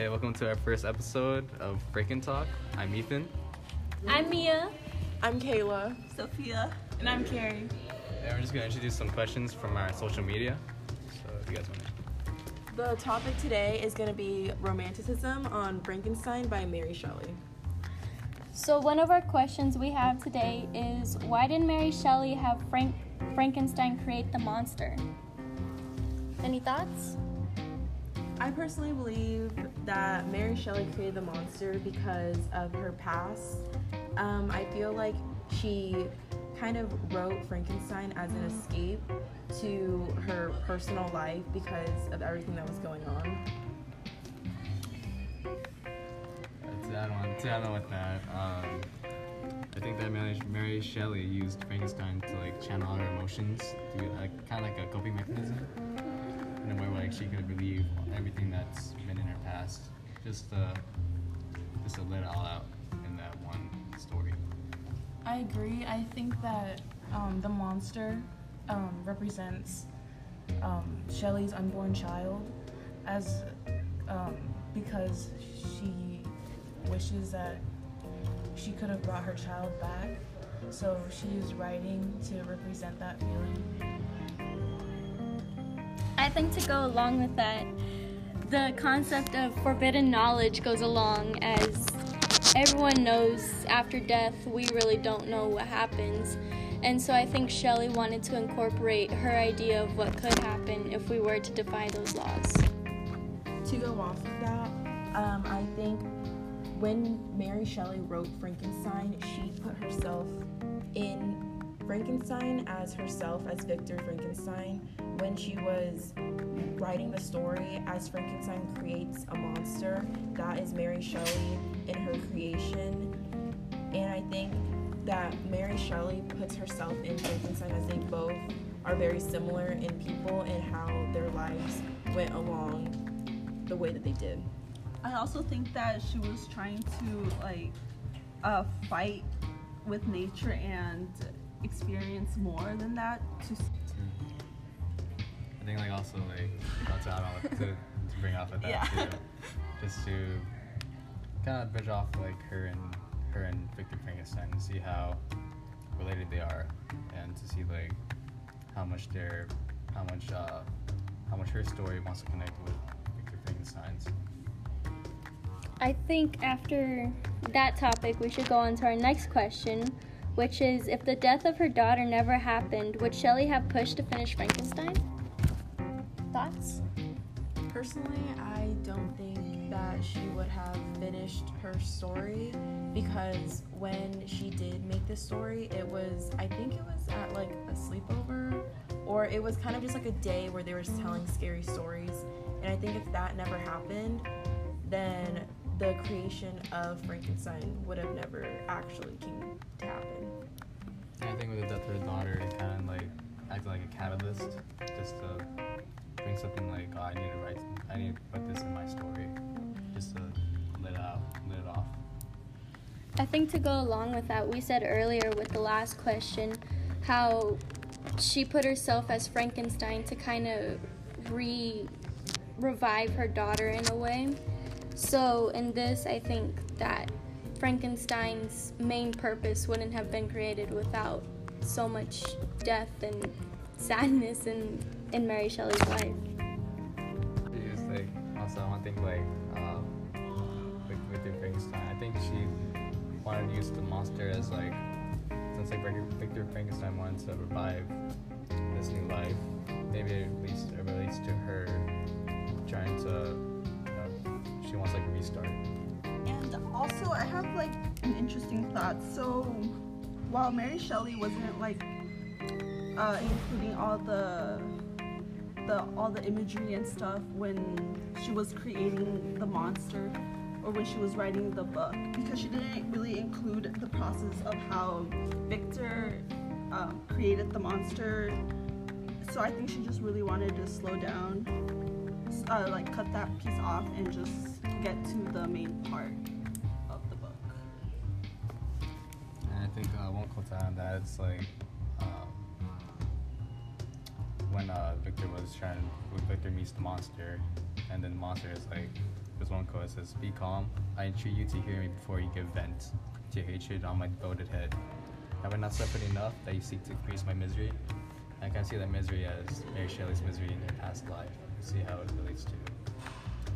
Hey, welcome to our first episode of Frankentalk. I'm Ethan. I'm Mia. I'm Kayla. Sophia. And I'm Carrie. And we're just gonna introduce some questions from our social media. So if you guys want to. The topic today is going to be Romanticism on Frankenstein by Mary Shelley. So, one of our questions we have today is why did Mary Shelley have Frank- Frankenstein create the monster? Any thoughts? I personally believe that Mary Shelley created the monster because of her past. Um, I feel like she kind of wrote Frankenstein as an escape to her personal life because of everything that was going on. To add on, to add on with that, um, I think that Mary, Mary Shelley used Frankenstein to like channel her emotions through like, kind of like a coping mechanism. In a way where like she could relieve everything that's been in her past, just to, just to let it all out in that one story. I agree. I think that um, the monster um, represents um, Shelley's unborn child, as um, because she wishes that she could have brought her child back. So she is writing to represent that feeling. I think to go along with that, the concept of forbidden knowledge goes along as everyone knows after death we really don't know what happens. And so I think Shelley wanted to incorporate her idea of what could happen if we were to defy those laws. To go off of that, um, I think when Mary Shelley wrote Frankenstein, she put herself in Frankenstein as herself, as Victor Frankenstein. When she was writing the story, as Frankenstein creates a monster, that is Mary Shelley in her creation. And I think that Mary Shelley puts herself in Frankenstein as they both are very similar in people and how their lives went along the way that they did. I also think that she was trying to like uh, fight with nature and experience more than that. To think like also like that's add on with- to, to bring off of that Yeah. too, just to kind of bridge off like her and her and Victor Frankenstein and see how related they are, and to see like how much they're how much uh how much her story wants to connect with Victor Frankenstein's. I think after that topic, we should go on to our next question, which is if the death of her daughter never happened, would Shelley have pushed to finish Frankenstein? Thoughts? Personally, I don't think that she would have finished her story because when she did make this story, it was, I think it was at like a sleepover or it was kind of just like a day where they were telling scary stories. And I think if that never happened, then the creation of Frankenstein would have never actually came to happen. And I think with the death of her daughter, it kind of like acted like a catalyst, just to bring something like, oh, I need to write, I need to put this in my story, just to let out, let it off. I think to go along with that, we said earlier with the last question how she put herself as Frankenstein to kind of re revive her daughter in a way. So, in this, I think that Frankenstein's main purpose wouldn't have been created without so much death and sadness in, in Mary Shelley's life. It's just like also one thing like um, with with the Frankenstein, I think she wanted to use the monster as like since like Victor- Victor Frankenstein wanted to revive this new life, maybe it leads it relates to her trying to you know, she wants like a restart. and also, I have like an interesting thought. So, while Mary Shelley wasn't like uh, including all the the all the imagery and stuff when she was creating the monster or when she was writing the book because she didn't really include the process of how Victor um, created the monster. So I think she just really wanted to slow down, uh, like cut that piece off and just get to the main part of the book. I think uh, one time that it's like when uh, Victor was trying, Victor meets the monster, and then the monster is like there's one quote says, "Be calm. I entreat you to hear me before you give vent to your hatred on my devoted head. Have I not suffered enough that you seek to increase my misery? I can see that misery as Mary Shelley's misery in her past life. See how it relates to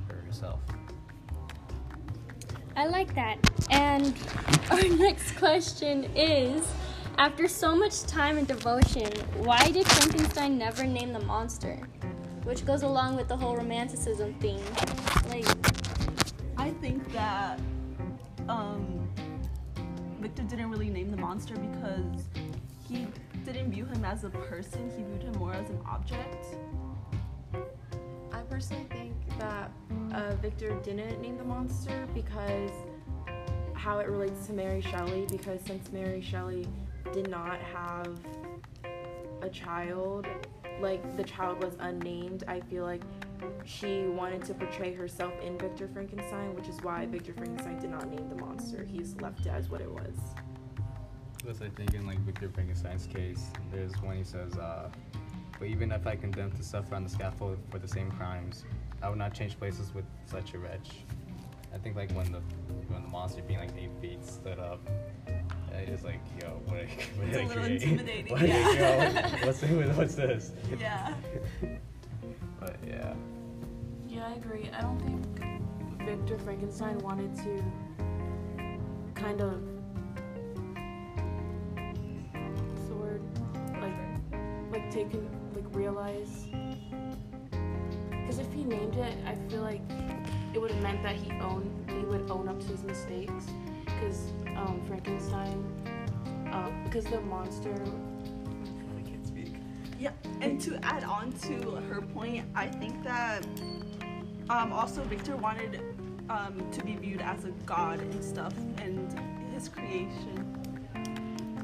her herself. I like that. And our next question is After so much time and devotion, why did Frankenstein never name the monster? Which goes along with the whole romanticism theme. Like, I think that um, Victor didn't really name the monster because he didn't view him as a person. He viewed him more as an object. I personally think that uh, Victor didn't name the monster because how it relates to Mary Shelley. Because since Mary Shelley did not have a child, like the child was unnamed, I feel like she wanted to portray herself in Victor Frankenstein, which is why Victor Frankenstein did not name the monster. He's left it as what it was. Plus, I think in like Victor Frankenstein's case, there's one he says, uh, "But even if I condemned to suffer on the scaffold for the same crimes, I would not change places with such a wretch." I think like when the when the monster being like eight feet stood up, Uh, it's like, yo, what did I, what did It's a I little create? intimidating, What did yeah. yo, what's what's this? Yeah. But yeah, Yeah, I agree. I don't think Victor Frankenstein wanted to kind of what's the word? Like like take in, like realize because if he named it, I feel like it would have meant that he owned he would own up to his mistakes because um, Frankenstein because the monster I can't speak. Yeah, and to add on to her point, I think that um, also Victor wanted um, to be viewed as a god and stuff, and his creation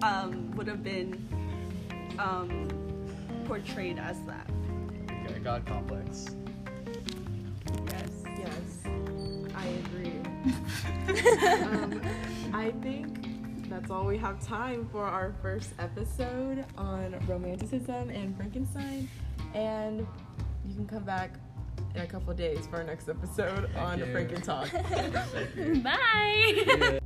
um, would have been um, portrayed as that. you god complex. Um, I think that's all we have time for our first episode on romanticism and Frankenstein. And you can come back in a couple days for our next episode on you. Franken Talk. bye! Yeah.